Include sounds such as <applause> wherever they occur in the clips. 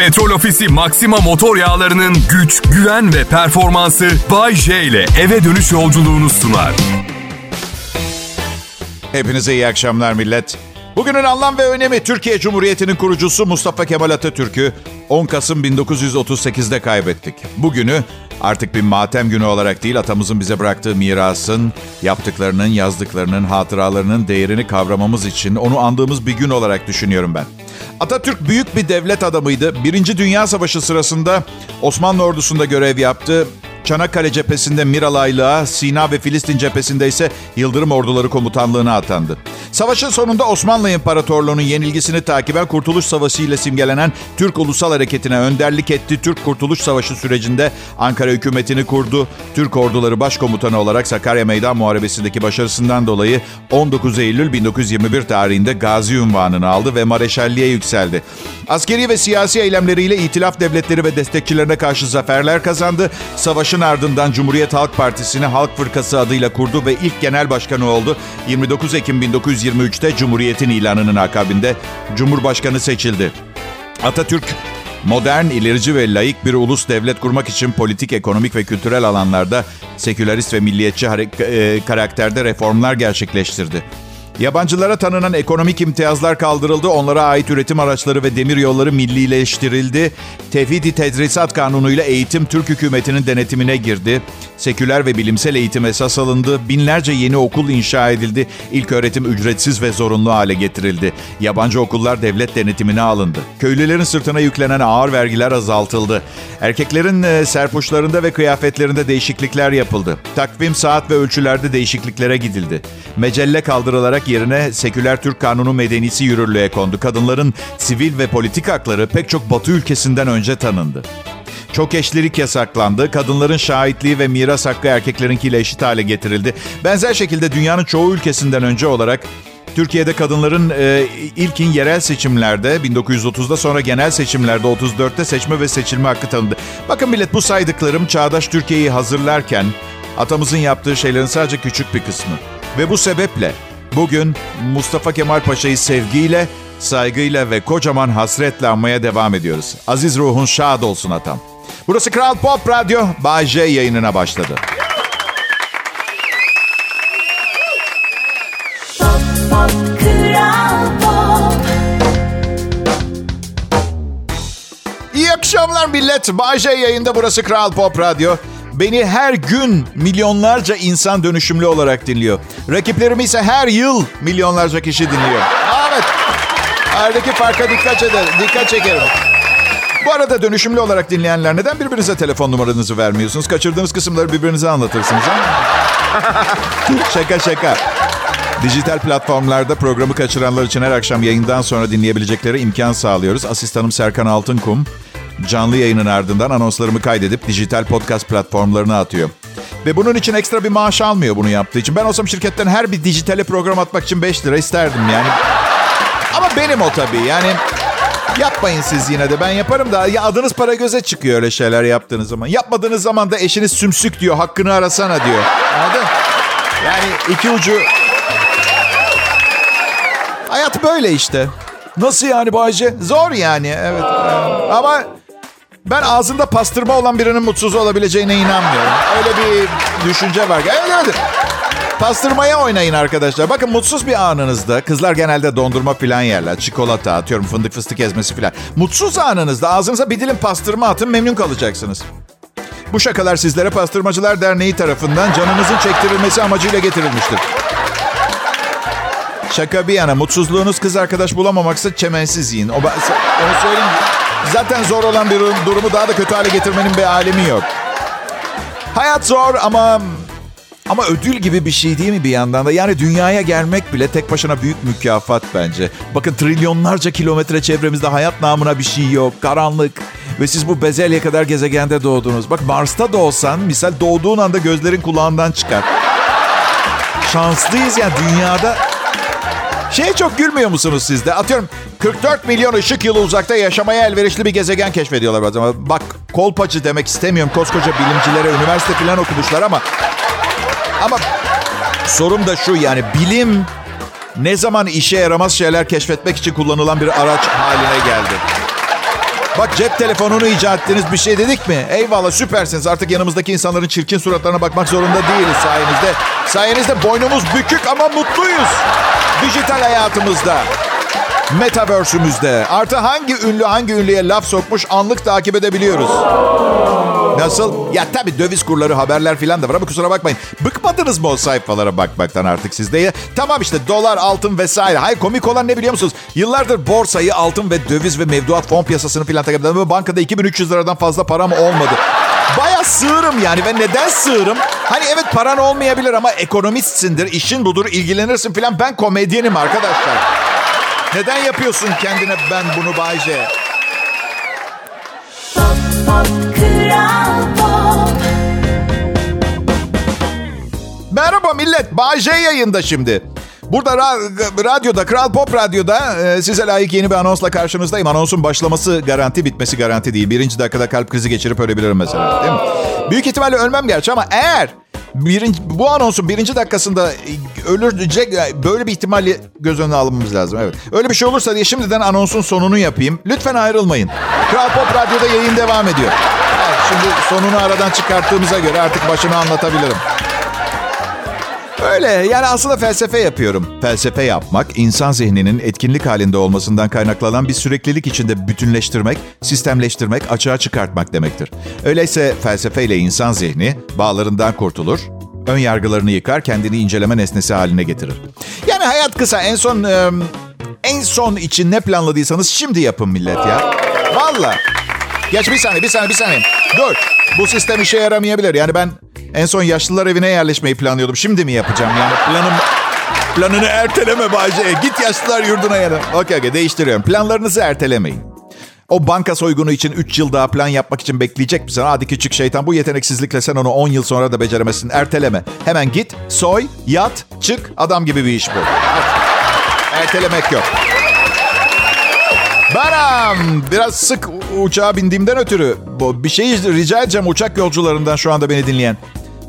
Petrol Ofisi Maxima motor yağlarının güç, güven ve performansı Bay J ile eve dönüş yolculuğunu sunar. Hepinize iyi akşamlar millet. Bugünün anlam ve önemi Türkiye Cumhuriyeti'nin kurucusu Mustafa Kemal Atatürk'ü 10 Kasım 1938'de kaybettik. Bugünü artık bir matem günü olarak değil atamızın bize bıraktığı mirasın, yaptıklarının, yazdıklarının, hatıralarının değerini kavramamız için onu andığımız bir gün olarak düşünüyorum ben. Atatürk büyük bir devlet adamıydı. Birinci Dünya Savaşı sırasında Osmanlı ordusunda görev yaptı. Çanakkale cephesinde Miralaylığa, Sina ve Filistin cephesinde ise Yıldırım Orduları Komutanlığı'na atandı. Savaşın sonunda Osmanlı İmparatorluğu'nun yenilgisini takiben Kurtuluş Savaşı ile simgelenen Türk Ulusal Hareketi'ne önderlik etti. Türk Kurtuluş Savaşı sürecinde Ankara hükümetini kurdu. Türk Orduları Başkomutanı olarak Sakarya Meydan Muharebesi'ndeki başarısından dolayı 19 Eylül 1921 tarihinde Gazi unvanını aldı ve Mareşalliğe yükseldi. Askeri ve siyasi eylemleriyle itilaf devletleri ve destekçilerine karşı zaferler kazandı. Savaşın ardından Cumhuriyet Halk Partisi'ni Halk Fırkası adıyla kurdu ve ilk genel başkanı oldu. 29 Ekim 1923'te Cumhuriyet'in ilanının akabinde Cumhurbaşkanı seçildi. Atatürk modern, ilerici ve layık bir ulus devlet kurmak için politik, ekonomik ve kültürel alanlarda sekülerist ve milliyetçi e, karakterde reformlar gerçekleştirdi. Yabancılara tanınan ekonomik imtiyazlar kaldırıldı. Onlara ait üretim araçları ve demir yolları millileştirildi. Tevhidi Tedrisat Kanunu'yla eğitim Türk hükümetinin denetimine girdi. Seküler ve bilimsel eğitim esas alındı. Binlerce yeni okul inşa edildi. İlk öğretim ücretsiz ve zorunlu hale getirildi. Yabancı okullar devlet denetimine alındı. Köylülerin sırtına yüklenen ağır vergiler azaltıldı. Erkeklerin e, serpuçlarında ve kıyafetlerinde değişiklikler yapıldı. Takvim, saat ve ölçülerde değişikliklere gidildi. Mecelle kaldırılarak yerine seküler Türk kanunu medenisi yürürlüğe kondu. Kadınların sivil ve politik hakları pek çok batı ülkesinden önce tanındı. Çok eşlilik yasaklandı. Kadınların şahitliği ve miras hakkı erkeklerinkiyle eşit hale getirildi. Benzer şekilde dünyanın çoğu ülkesinden önce olarak Türkiye'de kadınların e, ilkin yerel seçimlerde 1930'da sonra genel seçimlerde 34'te seçme ve seçilme hakkı tanındı. Bakın millet bu saydıklarım çağdaş Türkiye'yi hazırlarken atamızın yaptığı şeylerin sadece küçük bir kısmı. Ve bu sebeple bugün Mustafa Kemal Paşa'yı sevgiyle, saygıyla ve kocaman hasretle anmaya devam ediyoruz. Aziz ruhun şad olsun atam. Burası Kral Pop Radyo. Bay J yayınına başladı. İyi akşamlar millet. Bay J yayında burası Kral Pop Radyo. Beni her gün milyonlarca insan dönüşümlü olarak dinliyor. Rakiplerimi ise her yıl milyonlarca kişi dinliyor. Evet. Aradaki farka dikkat, eder, dikkat çekerim. Bu arada dönüşümlü olarak dinleyenler neden birbirinize telefon numaranızı vermiyorsunuz? Kaçırdığınız kısımları birbirinize anlatırsınız. <laughs> Şaka şaka. Dijital platformlarda programı kaçıranlar için her akşam yayından sonra dinleyebilecekleri imkan sağlıyoruz. Asistanım Serkan Altınkum canlı yayının ardından anonslarımı kaydedip dijital podcast platformlarına atıyor. Ve bunun için ekstra bir maaş almıyor bunu yaptığı için. Ben olsam şirketten her bir dijitale program atmak için 5 lira isterdim yani. Ama benim o tabii yani. Yapmayın siz yine de ben yaparım da ya adınız para göze çıkıyor öyle şeyler yaptığınız zaman. Yapmadığınız zaman da eşiniz sümsük diyor hakkını arasana diyor. Anladın? Yani iki ucu... Hayat böyle işte. Nasıl yani Bayce? Zor yani evet. Ama ben ağzında pastırma olan birinin mutsuz olabileceğine inanmıyorum. Öyle bir düşünce var. Evet evet. Pastırmaya oynayın arkadaşlar. Bakın mutsuz bir anınızda kızlar genelde dondurma falan yerler. Çikolata atıyorum fındık fıstık ezmesi falan. Mutsuz anınızda ağzınıza bir dilim pastırma atın memnun kalacaksınız. Bu şakalar sizlere Pastırmacılar Derneği tarafından canınızın çektirilmesi amacıyla getirilmiştir. Şaka bir yana mutsuzluğunuz kız arkadaş bulamamaksa çemensiz yiyin. O, onu söyleyeyim. Zaten zor olan bir durumu daha da kötü hale getirmenin bir alemi yok. Hayat zor ama ama ödül gibi bir şey değil mi bir yandan da? Yani dünyaya gelmek bile tek başına büyük mükafat bence. Bakın trilyonlarca kilometre çevremizde hayat namına bir şey yok. Karanlık. Ve siz bu bezelye kadar gezegende doğdunuz. Bak Mars'ta doğsan misal doğduğun anda gözlerin kulağından çıkar. Şanslıyız ya yani dünyada Şeye çok gülmüyor musunuz siz de? Atıyorum 44 milyon ışık yılı uzakta yaşamaya elverişli bir gezegen keşfediyorlar bazen. Bak kolpacı demek istemiyorum. Koskoca bilimcilere üniversite falan okumuşlar ama... Ama sorum da şu yani bilim ne zaman işe yaramaz şeyler keşfetmek için kullanılan bir araç haline geldi? Bak cep telefonunu icat ettiniz bir şey dedik mi? Eyvallah süpersiniz. Artık yanımızdaki insanların çirkin suratlarına bakmak zorunda değiliz sayenizde. Sayenizde boynumuz bükük ama mutluyuz. Dijital hayatımızda. Metaverse'ümüzde. Artı hangi ünlü hangi ünlüye laf sokmuş anlık takip edebiliyoruz. Nasıl? Ya tabii döviz kurları haberler filan da var ama kusura bakmayın. Bıkmadınız mı o sayfalara bakmaktan artık sizde? Tamam işte dolar, altın vesaire. Hayır komik olan ne biliyor musunuz? Yıllardır borsayı, altın ve döviz ve mevduat fon piyasasını filan takip eden bankada 2300 liradan fazla param olmadı. Baya sığırım yani ve neden sığırım? Hani evet paran olmayabilir ama ekonomistsindir, işin budur, ilgilenirsin filan. Ben komedyenim arkadaşlar. Neden yapıyorsun kendine ben bunu Bayce? Pop, pop, Kral Merhaba millet. Bayce yayında şimdi. Burada ra- radyoda, Kral Pop Radyo'da e, size layık yeni bir anonsla karşınızdayım. Anonsun başlaması garanti, bitmesi garanti değil. Birinci dakikada kalp krizi geçirip ölebilirim mesela. Değil mi? Büyük ihtimalle ölmem gerçi ama eğer birinci, bu anonsun birinci dakikasında ölecek böyle bir ihtimali göz önüne almamız lazım. Evet. Öyle bir şey olursa diye şimdiden anonsun sonunu yapayım. Lütfen ayrılmayın. Kral Pop Radyo'da yayın devam ediyor. Evet, şimdi sonunu aradan çıkarttığımıza göre artık başını anlatabilirim. Öyle yani aslında felsefe yapıyorum. Felsefe yapmak insan zihninin etkinlik halinde olmasından kaynaklanan bir süreklilik içinde bütünleştirmek, sistemleştirmek, açığa çıkartmak demektir. Öyleyse felsefeyle insan zihni bağlarından kurtulur, ön yargılarını yıkar, kendini inceleme nesnesi haline getirir. Yani hayat kısa. En son en son için ne planladıysanız şimdi yapın millet ya. Valla. Geç bir saniye, bir saniye, bir saniye. Dur. Bu sistem işe yaramayabilir. Yani ben en son yaşlılar evine yerleşmeyi planlıyordum. Şimdi mi yapacağım yani? Planım Planını erteleme Bayce. Git yaşlılar yurduna yana. Okey okey değiştiriyorum. Planlarınızı ertelemeyin. O banka soygunu için 3 yıl daha plan yapmak için bekleyecek misin? Hadi küçük şeytan bu yeteneksizlikle sen onu 10 yıl sonra da beceremezsin. Erteleme. Hemen git, soy, yat, çık. Adam gibi bir iş bu. Ertelemek yok. Benim biraz sık uçağa bindiğimden ötürü bu bir şey rica edeceğim uçak yolcularından şu anda beni dinleyen.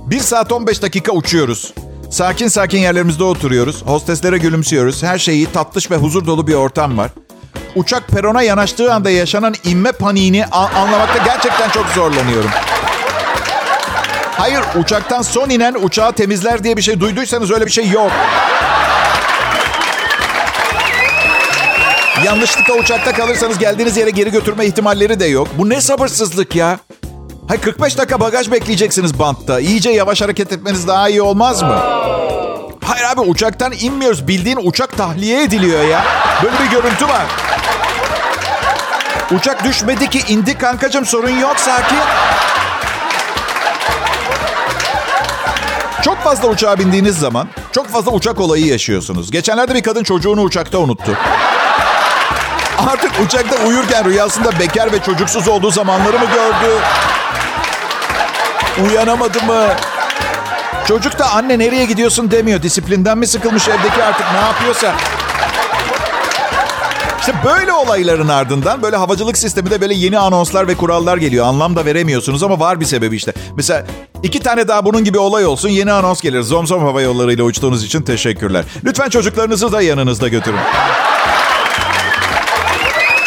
1 saat 15 dakika uçuyoruz. Sakin sakin yerlerimizde oturuyoruz. Hosteslere gülümsüyoruz. Her şeyi tatlış ve huzur dolu bir ortam var. Uçak perona yanaştığı anda yaşanan inme paniğini anlamakta gerçekten çok zorlanıyorum. Hayır uçaktan son inen uçağı temizler diye bir şey duyduysanız öyle bir şey yok. Yanlışlıkla uçakta kalırsanız geldiğiniz yere geri götürme ihtimalleri de yok. Bu ne sabırsızlık ya. Hay 45 dakika bagaj bekleyeceksiniz bantta. İyice yavaş hareket etmeniz daha iyi olmaz mı? Hayır abi uçaktan inmiyoruz. Bildiğin uçak tahliye ediliyor ya. Böyle bir görüntü var. Uçak düşmedi ki indi kankacım sorun yok sakin. Çok fazla uçağa bindiğiniz zaman çok fazla uçak olayı yaşıyorsunuz. Geçenlerde bir kadın çocuğunu uçakta unuttu. Artık uçakta uyurken rüyasında bekar ve çocuksuz olduğu zamanları mı gördü? Uyanamadı mı? Çocuk da anne nereye gidiyorsun demiyor. Disiplinden mi sıkılmış evdeki artık ne yapıyorsa. İşte böyle olayların ardından böyle havacılık sisteminde böyle yeni anonslar ve kurallar geliyor. Anlam da veremiyorsunuz ama var bir sebebi işte. Mesela iki tane daha bunun gibi olay olsun yeni anons gelir. Zomzom hava yollarıyla uçtuğunuz için teşekkürler. Lütfen çocuklarınızı da yanınızda götürün.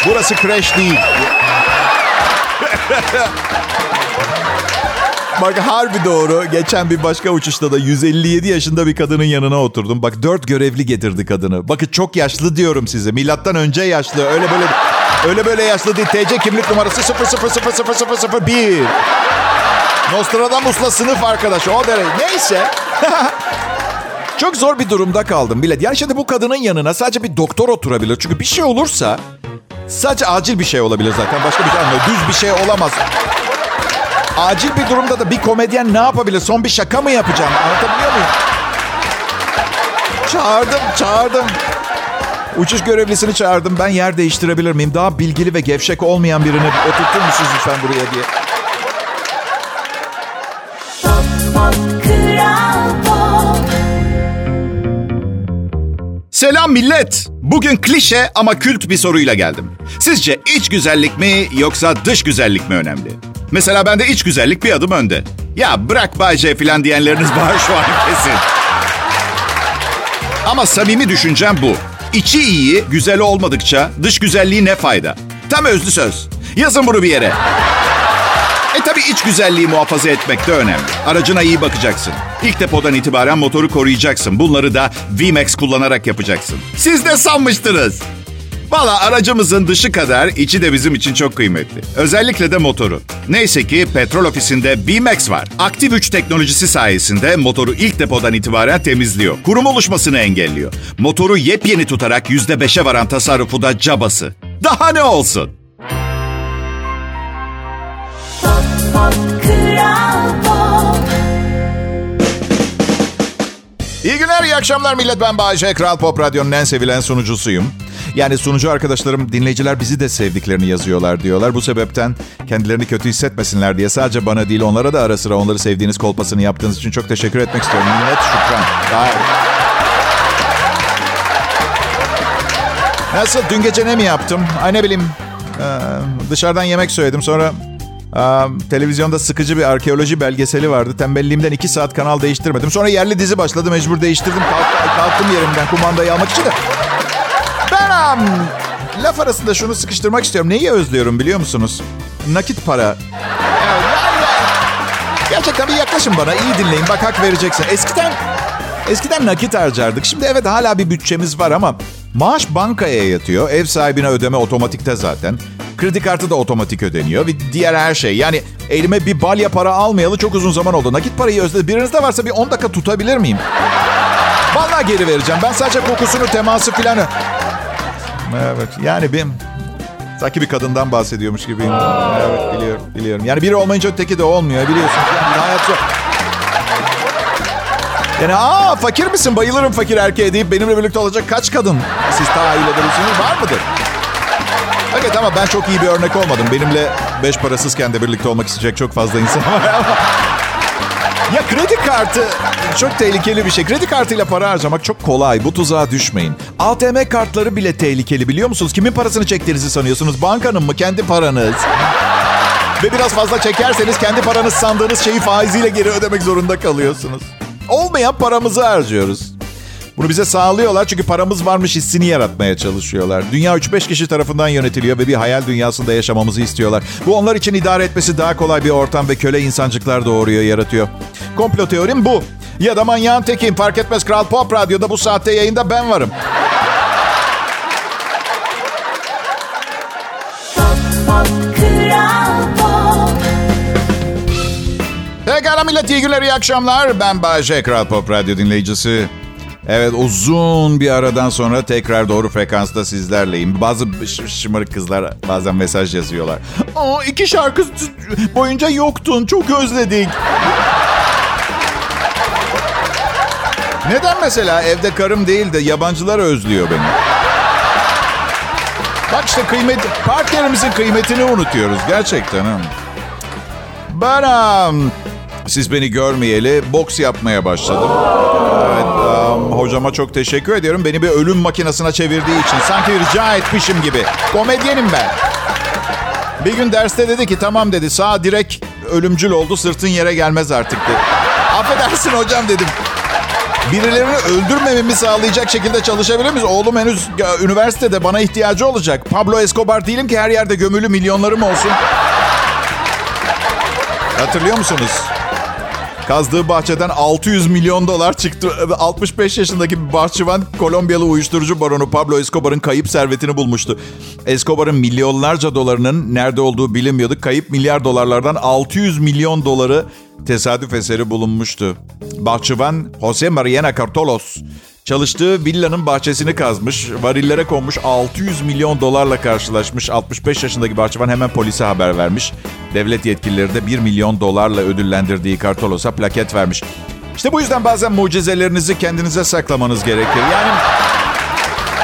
Burası crash değil. Bak harbi doğru. Geçen bir başka uçuşta da 157 yaşında bir kadının yanına oturdum. Bak dört görevli getirdi kadını. Bakın çok yaşlı diyorum size. Milattan önce yaşlı. Öyle böyle öyle böyle yaşlı değil. TC kimlik numarası 000001. Nostradamus'la sınıf arkadaşı. O derece. Neyse. <laughs> Çok zor bir durumda kaldım bile. Yani şimdi bu kadının yanına sadece bir doktor oturabilir. Çünkü bir şey olursa sadece acil bir şey olabilir zaten. Başka bir şey olmuyor. Düz bir şey olamaz. Acil bir durumda da bir komedyen ne yapabilir? Son bir şaka mı yapacağım? Anlatabiliyor muyum? Çağırdım, çağırdım. Uçuş görevlisini çağırdım. Ben yer değiştirebilir miyim? Daha bilgili ve gevşek olmayan birini oturtur musunuz lütfen buraya diye. Selam millet. Bugün klişe ama kült bir soruyla geldim. Sizce iç güzellik mi yoksa dış güzellik mi önemli? Mesela bende iç güzellik bir adım önde. Ya bırak Bay J falan diyenleriniz <laughs> var şu an kesin. Ama samimi düşüncem bu. İçi iyi, güzel olmadıkça dış güzelliği ne fayda? Tam özlü söz. Yazın bunu bir yere. E tabi iç güzelliği muhafaza etmek de önemli. Aracına iyi bakacaksın. İlk depodan itibaren motoru koruyacaksın. Bunları da VMAX kullanarak yapacaksın. Siz ne sanmıştınız? Valla aracımızın dışı kadar içi de bizim için çok kıymetli. Özellikle de motoru. Neyse ki petrol ofisinde VMAX var. Aktif 3 teknolojisi sayesinde motoru ilk depodan itibaren temizliyor. Kurum oluşmasını engelliyor. Motoru yepyeni tutarak %5'e varan tasarrufu da cabası. Daha ne olsun? İyi günler, iyi akşamlar millet. Ben Bayece. Kral Pop Radyo'nun en sevilen sunucusuyum. Yani sunucu arkadaşlarım, dinleyiciler bizi de sevdiklerini yazıyorlar diyorlar. Bu sebepten kendilerini kötü hissetmesinler diye sadece bana değil onlara da ara sıra onları sevdiğiniz kolpasını yaptığınız için çok teşekkür etmek istiyorum. Millet şükran. Daha... Nasıl? Dün gece ne mi yaptım? Ay ne bileyim. Ee, dışarıdan yemek söyledim. Sonra Aa, televizyonda sıkıcı bir arkeoloji belgeseli vardı. Tembelliğimden iki saat kanal değiştirmedim. Sonra yerli dizi başladı. Mecbur değiştirdim. Kalk, kalktım yerimden kumandayı almak için de. Ben am, laf arasında şunu sıkıştırmak istiyorum. Neyi özlüyorum biliyor musunuz? Nakit para. Gerçekten bir yaklaşın bana. iyi dinleyin. Bak hak vereceksin. Eskiden Eskiden nakit harcardık. Şimdi evet hala bir bütçemiz var ama maaş bankaya yatıyor. Ev sahibine ödeme otomatikte zaten. Kredi kartı da otomatik ödeniyor ve diğer her şey. Yani elime bir balya para almayalı çok uzun zaman oldu. Nakit parayı özledim. Birinizde varsa bir 10 dakika tutabilir miyim? Vallahi geri vereceğim. Ben sadece kokusunu, teması filan... Evet yani bir... Sanki bir kadından bahsediyormuş gibiyim. Evet biliyorum, biliyorum. Yani biri olmayınca öteki de olmuyor biliyorsunuz. Yani hayat zor. Yani aa fakir misin bayılırım fakir erkeğe deyip benimle birlikte olacak kaç kadın siz tahayyül edebilirsiniz var mıdır? Evet ama ben çok iyi bir örnek olmadım. Benimle beş parasızken de birlikte olmak isteyecek çok fazla insan var. Ya kredi kartı çok tehlikeli bir şey. Kredi kartıyla para harcamak çok kolay. Bu tuzağa düşmeyin. ATM kartları bile tehlikeli biliyor musunuz? Kimin parasını çektiğinizi sanıyorsunuz? Bankanın mı? Kendi paranız. Ve biraz fazla çekerseniz kendi paranız sandığınız şeyi faiziyle geri ödemek zorunda kalıyorsunuz. Olmayan paramızı harcıyoruz. Bunu bize sağlıyorlar çünkü paramız varmış hissini yaratmaya çalışıyorlar. Dünya 3-5 kişi tarafından yönetiliyor ve bir hayal dünyasında yaşamamızı istiyorlar. Bu onlar için idare etmesi daha kolay bir ortam ve köle insancıklar doğuruyor, yaratıyor. Komplo teorim bu. Ya da manyağın tekim fark etmez Kral Pop Radyo'da bu saatte yayında ben varım. Pekala millet iyi günler iyi akşamlar. Ben Bayece Kral Pop Radyo dinleyicisi. Evet uzun bir aradan sonra tekrar doğru frekansta sizlerleyim. Bazı şımarık kızlar bazen mesaj yazıyorlar. Aa, iki şarkı boyunca yoktun çok özledik. Neden mesela evde karım değil de yabancılar özlüyor beni? Bak işte kıymet, partnerimizin kıymetini unutuyoruz gerçekten. Ben siz beni görmeyeli boks yapmaya başladım. Evet, am, hocama çok teşekkür ediyorum. Beni bir ölüm makinesine çevirdiği için. Sanki rica etmişim gibi. Komedyenim ben. Bir gün derste dedi ki tamam dedi sağ direkt ölümcül oldu sırtın yere gelmez artık dedi. <laughs> Affedersin hocam dedim. Birilerini öldürmememi sağlayacak şekilde çalışabilir miyiz? Oğlum henüz üniversitede bana ihtiyacı olacak. Pablo Escobar değilim ki her yerde gömülü milyonlarım olsun. Hatırlıyor musunuz? Kazdığı bahçeden 600 milyon dolar çıktı. 65 yaşındaki bir bahçıvan Kolombiyalı uyuşturucu baronu Pablo Escobar'ın kayıp servetini bulmuştu. Escobar'ın milyonlarca dolarının nerede olduğu bilinmiyordu. Kayıp milyar dolarlardan 600 milyon doları tesadüf eseri bulunmuştu. Bahçıvan Jose Mariana Cartolos çalıştığı villanın bahçesini kazmış. Varillere konmuş 600 milyon dolarla karşılaşmış. 65 yaşındaki bahçıvan hemen polise haber vermiş. Devlet yetkilileri de 1 milyon dolarla ödüllendirdiği Cartolos'a plaket vermiş. İşte bu yüzden bazen mucizelerinizi kendinize saklamanız gerekir. Yani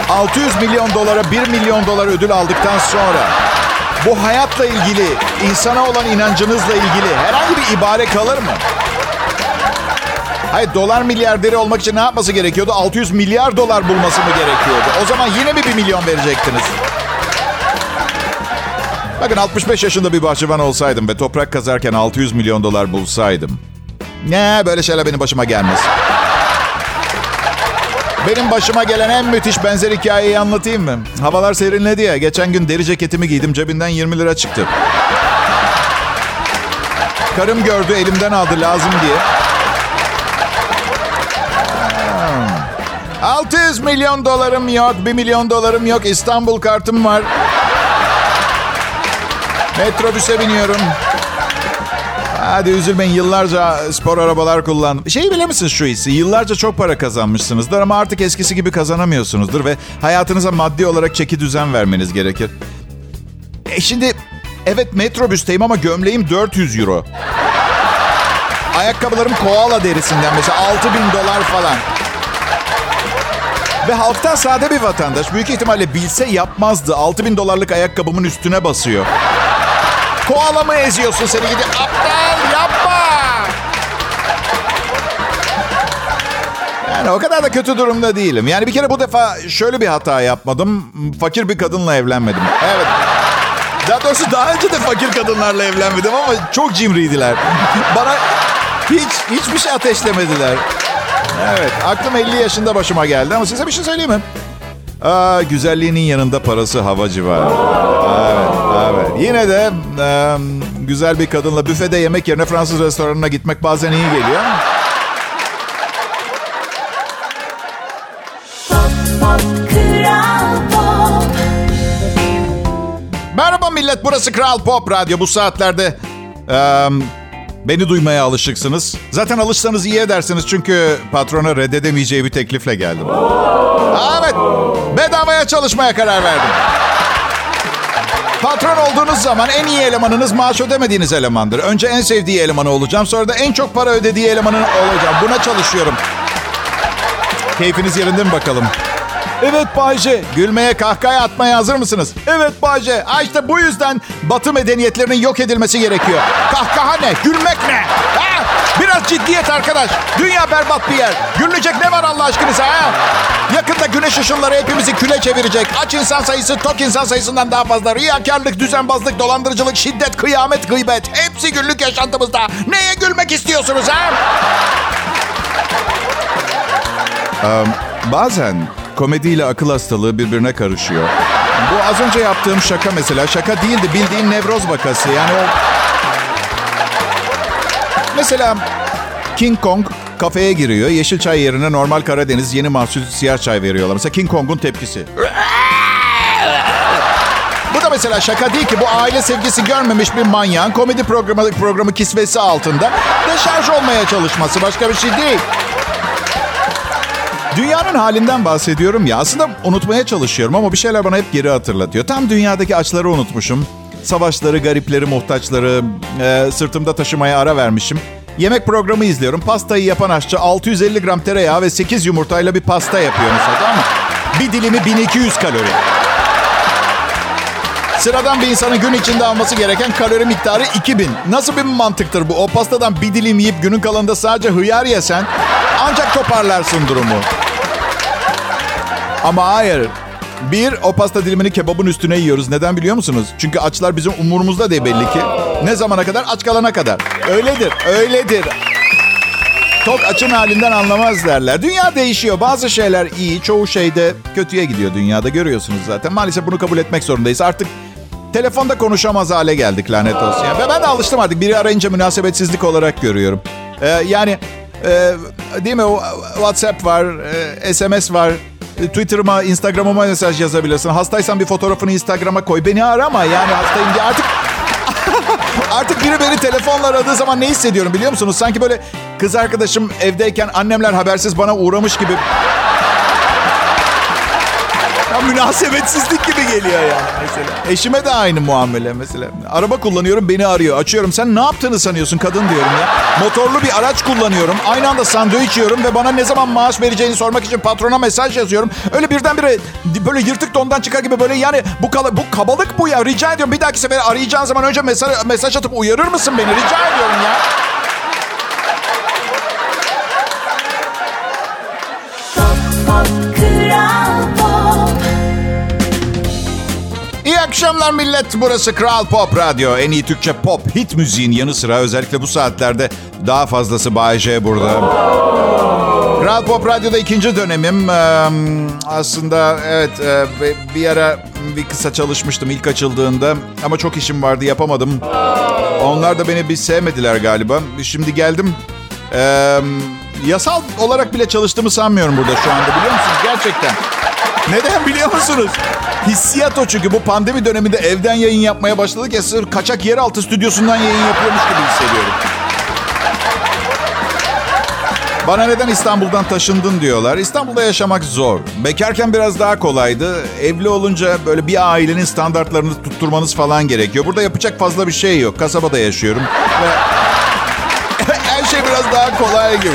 600 milyon dolara 1 milyon dolar ödül aldıktan sonra bu hayatla ilgili, insana olan inancınızla ilgili herhangi bir ibare kalır mı? Hayır dolar milyarderi olmak için ne yapması gerekiyordu? 600 milyar dolar bulması mı gerekiyordu? O zaman yine mi 1 milyon verecektiniz? Bakın 65 yaşında bir bahçıvan olsaydım ve toprak kazarken 600 milyon dolar bulsaydım. Ne böyle şeyler benim başıma gelmez. Benim başıma gelen en müthiş benzer hikayeyi anlatayım mı? Havalar serinledi ya. Geçen gün deri ceketimi giydim. Cebinden 20 lira çıktı. Karım gördü elimden aldı lazım diye. 600 milyon dolarım yok. 1 milyon dolarım yok. İstanbul kartım var. Metrobüse biniyorum. Hadi üzülmeyin yıllarca spor arabalar kullandım. Şeyi bilir misiniz şu hissi? Yıllarca çok para kazanmışsınızdır ama artık eskisi gibi kazanamıyorsunuzdur ve hayatınıza maddi olarak çeki düzen vermeniz gerekir. E şimdi evet metrobüsteyim ama gömleğim 400 euro. Ayakkabılarım koala derisinden mesela 6000 dolar falan. Ve halktan sade bir vatandaş büyük ihtimalle bilse yapmazdı. 6000 dolarlık ayakkabımın üstüne basıyor. Koala mı eziyorsun seni gidip aptal yapma. Yani o kadar da kötü durumda değilim. Yani bir kere bu defa şöyle bir hata yapmadım. Fakir bir kadınla evlenmedim. Evet. Daha doğrusu daha önce de fakir kadınlarla evlenmedim ama çok cimriydiler. Bana hiç hiçbir şey ateşlemediler. Evet, aklım 50 yaşında başıma geldi ama size bir şey söyleyeyim mi? Aa, güzelliğinin yanında parası havacı var. Evet. Yine de e, güzel bir kadınla büfede yemek yerine Fransız restoranına gitmek bazen iyi geliyor. Merhaba millet, burası Kral Pop Radyo. Bu saatlerde e, beni duymaya alışıksınız. Zaten alışsanız iyi edersiniz çünkü patrona reddedemeyeceği bir teklifle geldim. Evet, bedavaya çalışmaya karar verdim. Patron olduğunuz zaman en iyi elemanınız maaş ödemediğiniz elemandır. Önce en sevdiği elemanı olacağım. Sonra da en çok para ödediği elemanın olacağım. Buna çalışıyorum. Keyfiniz yerinde mi bakalım? Evet Bayce. Gülmeye kahkaha atmaya hazır mısınız? Evet Bayce. Ha işte bu yüzden batı medeniyetlerinin yok edilmesi gerekiyor. Kahkaha ne? Gülmek ne? Ha? Biraz ciddiyet arkadaş. Dünya berbat bir yer. Gülünecek ne var Allah aşkınıza ha? Yakında güneş ışınları hepimizi küle çevirecek. Aç insan sayısı tok insan sayısından daha fazla. Riyakarlık, düzenbazlık, dolandırıcılık, şiddet, kıyamet, gıybet. Hepsi günlük yaşantımızda. Neye gülmek istiyorsunuz ha? Bazen komediyle akıl hastalığı birbirine karışıyor. Bu az önce yaptığım şaka mesela şaka değildi bildiğin nevroz vakası. Yani o... Mesela King Kong kafeye giriyor. Yeşil çay yerine normal Karadeniz yeni mahsul siyah çay veriyorlar. Mesela King Kong'un tepkisi. Bu da mesela şaka değil ki. Bu aile sevgisi görmemiş bir manyağın komedi programı, programı kisvesi altında deşarj olmaya çalışması. Başka bir şey değil. Dünyanın halinden bahsediyorum ya. Aslında unutmaya çalışıyorum ama bir şeyler bana hep geri hatırlatıyor. Tam dünyadaki açları unutmuşum. Savaşları, garipleri, muhtaçları e, sırtımda taşımaya ara vermişim. Yemek programı izliyorum. Pastayı yapan aşçı 650 gram tereyağı ve 8 yumurtayla bir pasta yapıyor mesela mı? Bir dilimi 1200 kalori. Sıradan bir insanın gün içinde alması gereken kalori miktarı 2000. Nasıl bir mantıktır bu? O pastadan bir dilim yiyip günün kalanında sadece hıyar yesen ancak toparlarsın durumu. Ama hayır. Bir, o pasta dilimini kebabın üstüne yiyoruz. Neden biliyor musunuz? Çünkü açlar bizim umurumuzda değil belli ki. Ne zamana kadar? Aç kalana kadar. Öyledir, öyledir. Tok açın halinden anlamaz derler. Dünya değişiyor. Bazı şeyler iyi, çoğu şey de kötüye gidiyor dünyada. Görüyorsunuz zaten. Maalesef bunu kabul etmek zorundayız. Artık telefonda konuşamaz hale geldik lanet olsun. Yani ben de alıştım artık. Biri arayınca münasebetsizlik olarak görüyorum. Ee, yani e, değil mi? WhatsApp var, e, SMS var. E, Twitter'ıma, Instagram'ıma mesaj yazabilirsin. Hastaysan bir fotoğrafını Instagram'a koy. Beni arama yani hastayım diye. Artık <laughs> Artık biri beni telefonla aradığı zaman ne hissediyorum biliyor musunuz? Sanki böyle kız arkadaşım evdeyken annemler habersiz bana uğramış gibi. Münasebetsizlik gibi geliyor ya mesela. Eşime de aynı muamele mesela. Araba kullanıyorum beni arıyor. Açıyorum sen ne yaptığını sanıyorsun kadın diyorum ya. Motorlu bir araç kullanıyorum. Aynı anda sandviç yiyorum ve bana ne zaman maaş vereceğini sormak için patrona mesaj yazıyorum. Öyle birdenbire böyle yırtık dondan çıkar gibi böyle yani bu, kala, bu kabalık bu ya. Rica ediyorum bir dahaki sefer arayacağın zaman önce mesaj, mesaj atıp uyarır mısın beni? Rica ediyorum ya. Akşamlar millet. Burası Kral Pop Radyo. En iyi Türkçe pop hit müziğin yanı sıra özellikle bu saatlerde daha fazlası Bay J burada. Kral Pop Radyo'da ikinci dönemim. Aslında evet bir ara bir kısa çalışmıştım ilk açıldığında. Ama çok işim vardı yapamadım. Onlar da beni bir sevmediler galiba. Şimdi geldim. Yasal olarak bile çalıştığımı sanmıyorum burada şu anda biliyor musunuz? Gerçekten. Neden biliyor musunuz? Hissiyat o çünkü bu pandemi döneminde evden yayın yapmaya başladık ya sır kaçak yeraltı stüdyosundan yayın yapıyormuş gibi hissediyorum. Bana neden İstanbul'dan taşındın diyorlar. İstanbul'da yaşamak zor. Bekarken biraz daha kolaydı. Evli olunca böyle bir ailenin standartlarını tutturmanız falan gerekiyor. Burada yapacak fazla bir şey yok. Kasabada yaşıyorum. Ve <laughs> her şey biraz daha kolay gibi.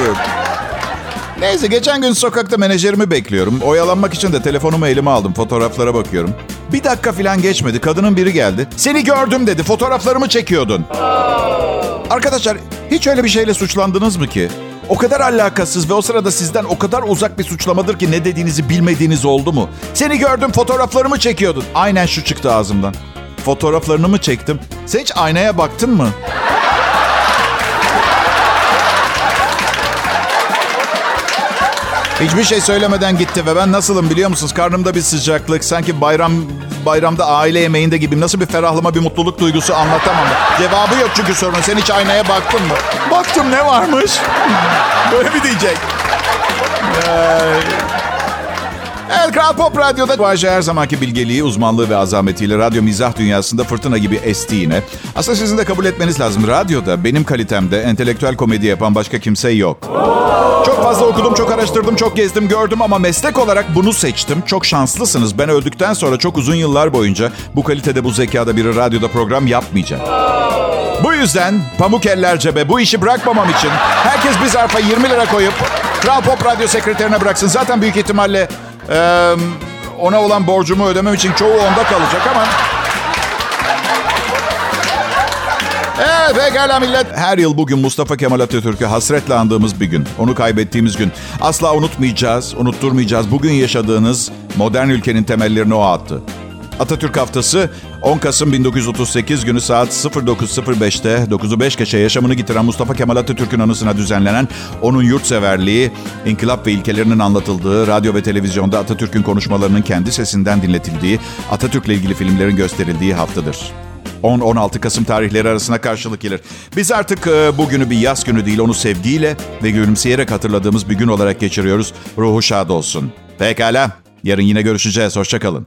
Neyse geçen gün sokakta menajerimi bekliyorum. Oyalanmak için de telefonumu elime aldım. Fotoğraflara bakıyorum. Bir dakika falan geçmedi. Kadının biri geldi. Seni gördüm dedi. Fotoğraflarımı çekiyordun. Arkadaşlar hiç öyle bir şeyle suçlandınız mı ki? O kadar alakasız ve o sırada sizden o kadar uzak bir suçlamadır ki ne dediğinizi bilmediğiniz oldu mu? Seni gördüm fotoğraflarımı çekiyordun. Aynen şu çıktı ağzımdan. Fotoğraflarını mı çektim? Sen hiç aynaya baktın mı? Hiçbir şey söylemeden gitti ve ben nasılım biliyor musunuz? Karnımda bir sıcaklık. Sanki bayram bayramda aile yemeğinde gibi nasıl bir ferahlama, bir mutluluk duygusu anlatamam. Cevabı yok çünkü sorunun. Sen hiç aynaya baktın mı? Baktım ne varmış? <laughs> Böyle mi diyecek? Evet Kral Pop Radyo'da Bayce her zamanki bilgeliği, uzmanlığı ve azametiyle radyo mizah dünyasında fırtına gibi esti yine. Aslında sizin de kabul etmeniz lazım. Radyoda benim kalitemde entelektüel komedi yapan başka kimse yok. Çok fazla okudum, çok araştırdım, çok gezdim, gördüm ama meslek olarak bunu seçtim. Çok şanslısınız. Ben öldükten sonra çok uzun yıllar boyunca bu kalitede, bu zekada biri radyoda program yapmayacak. Bu yüzden pamuk eller cebe bu işi bırakmamam için herkes bir zarfa 20 lira koyup Kral Pop Radyo sekreterine bıraksın. Zaten büyük ihtimalle e, ona olan borcumu ödemem için çoğu onda kalacak ama... Evet pekala millet. Her yıl bugün Mustafa Kemal Atatürk'ü hasretle andığımız bir gün. Onu kaybettiğimiz gün. Asla unutmayacağız, unutturmayacağız. Bugün yaşadığınız modern ülkenin temellerini o attı. Atatürk Haftası 10 Kasım 1938 günü saat 09.05'te 9'u 5 geçe yaşamını getiren Mustafa Kemal Atatürk'ün anısına düzenlenen onun yurtseverliği, inkılap ve ilkelerinin anlatıldığı, radyo ve televizyonda Atatürk'ün konuşmalarının kendi sesinden dinletildiği, Atatürk'le ilgili filmlerin gösterildiği haftadır. 10-16 Kasım tarihleri arasına karşılık gelir. Biz artık e, bugünü bir yaz günü değil, onu sevgiyle ve gülümseyerek hatırladığımız bir gün olarak geçiriyoruz. Ruhu şad olsun. Pekala, yarın yine görüşeceğiz. Hoşçakalın.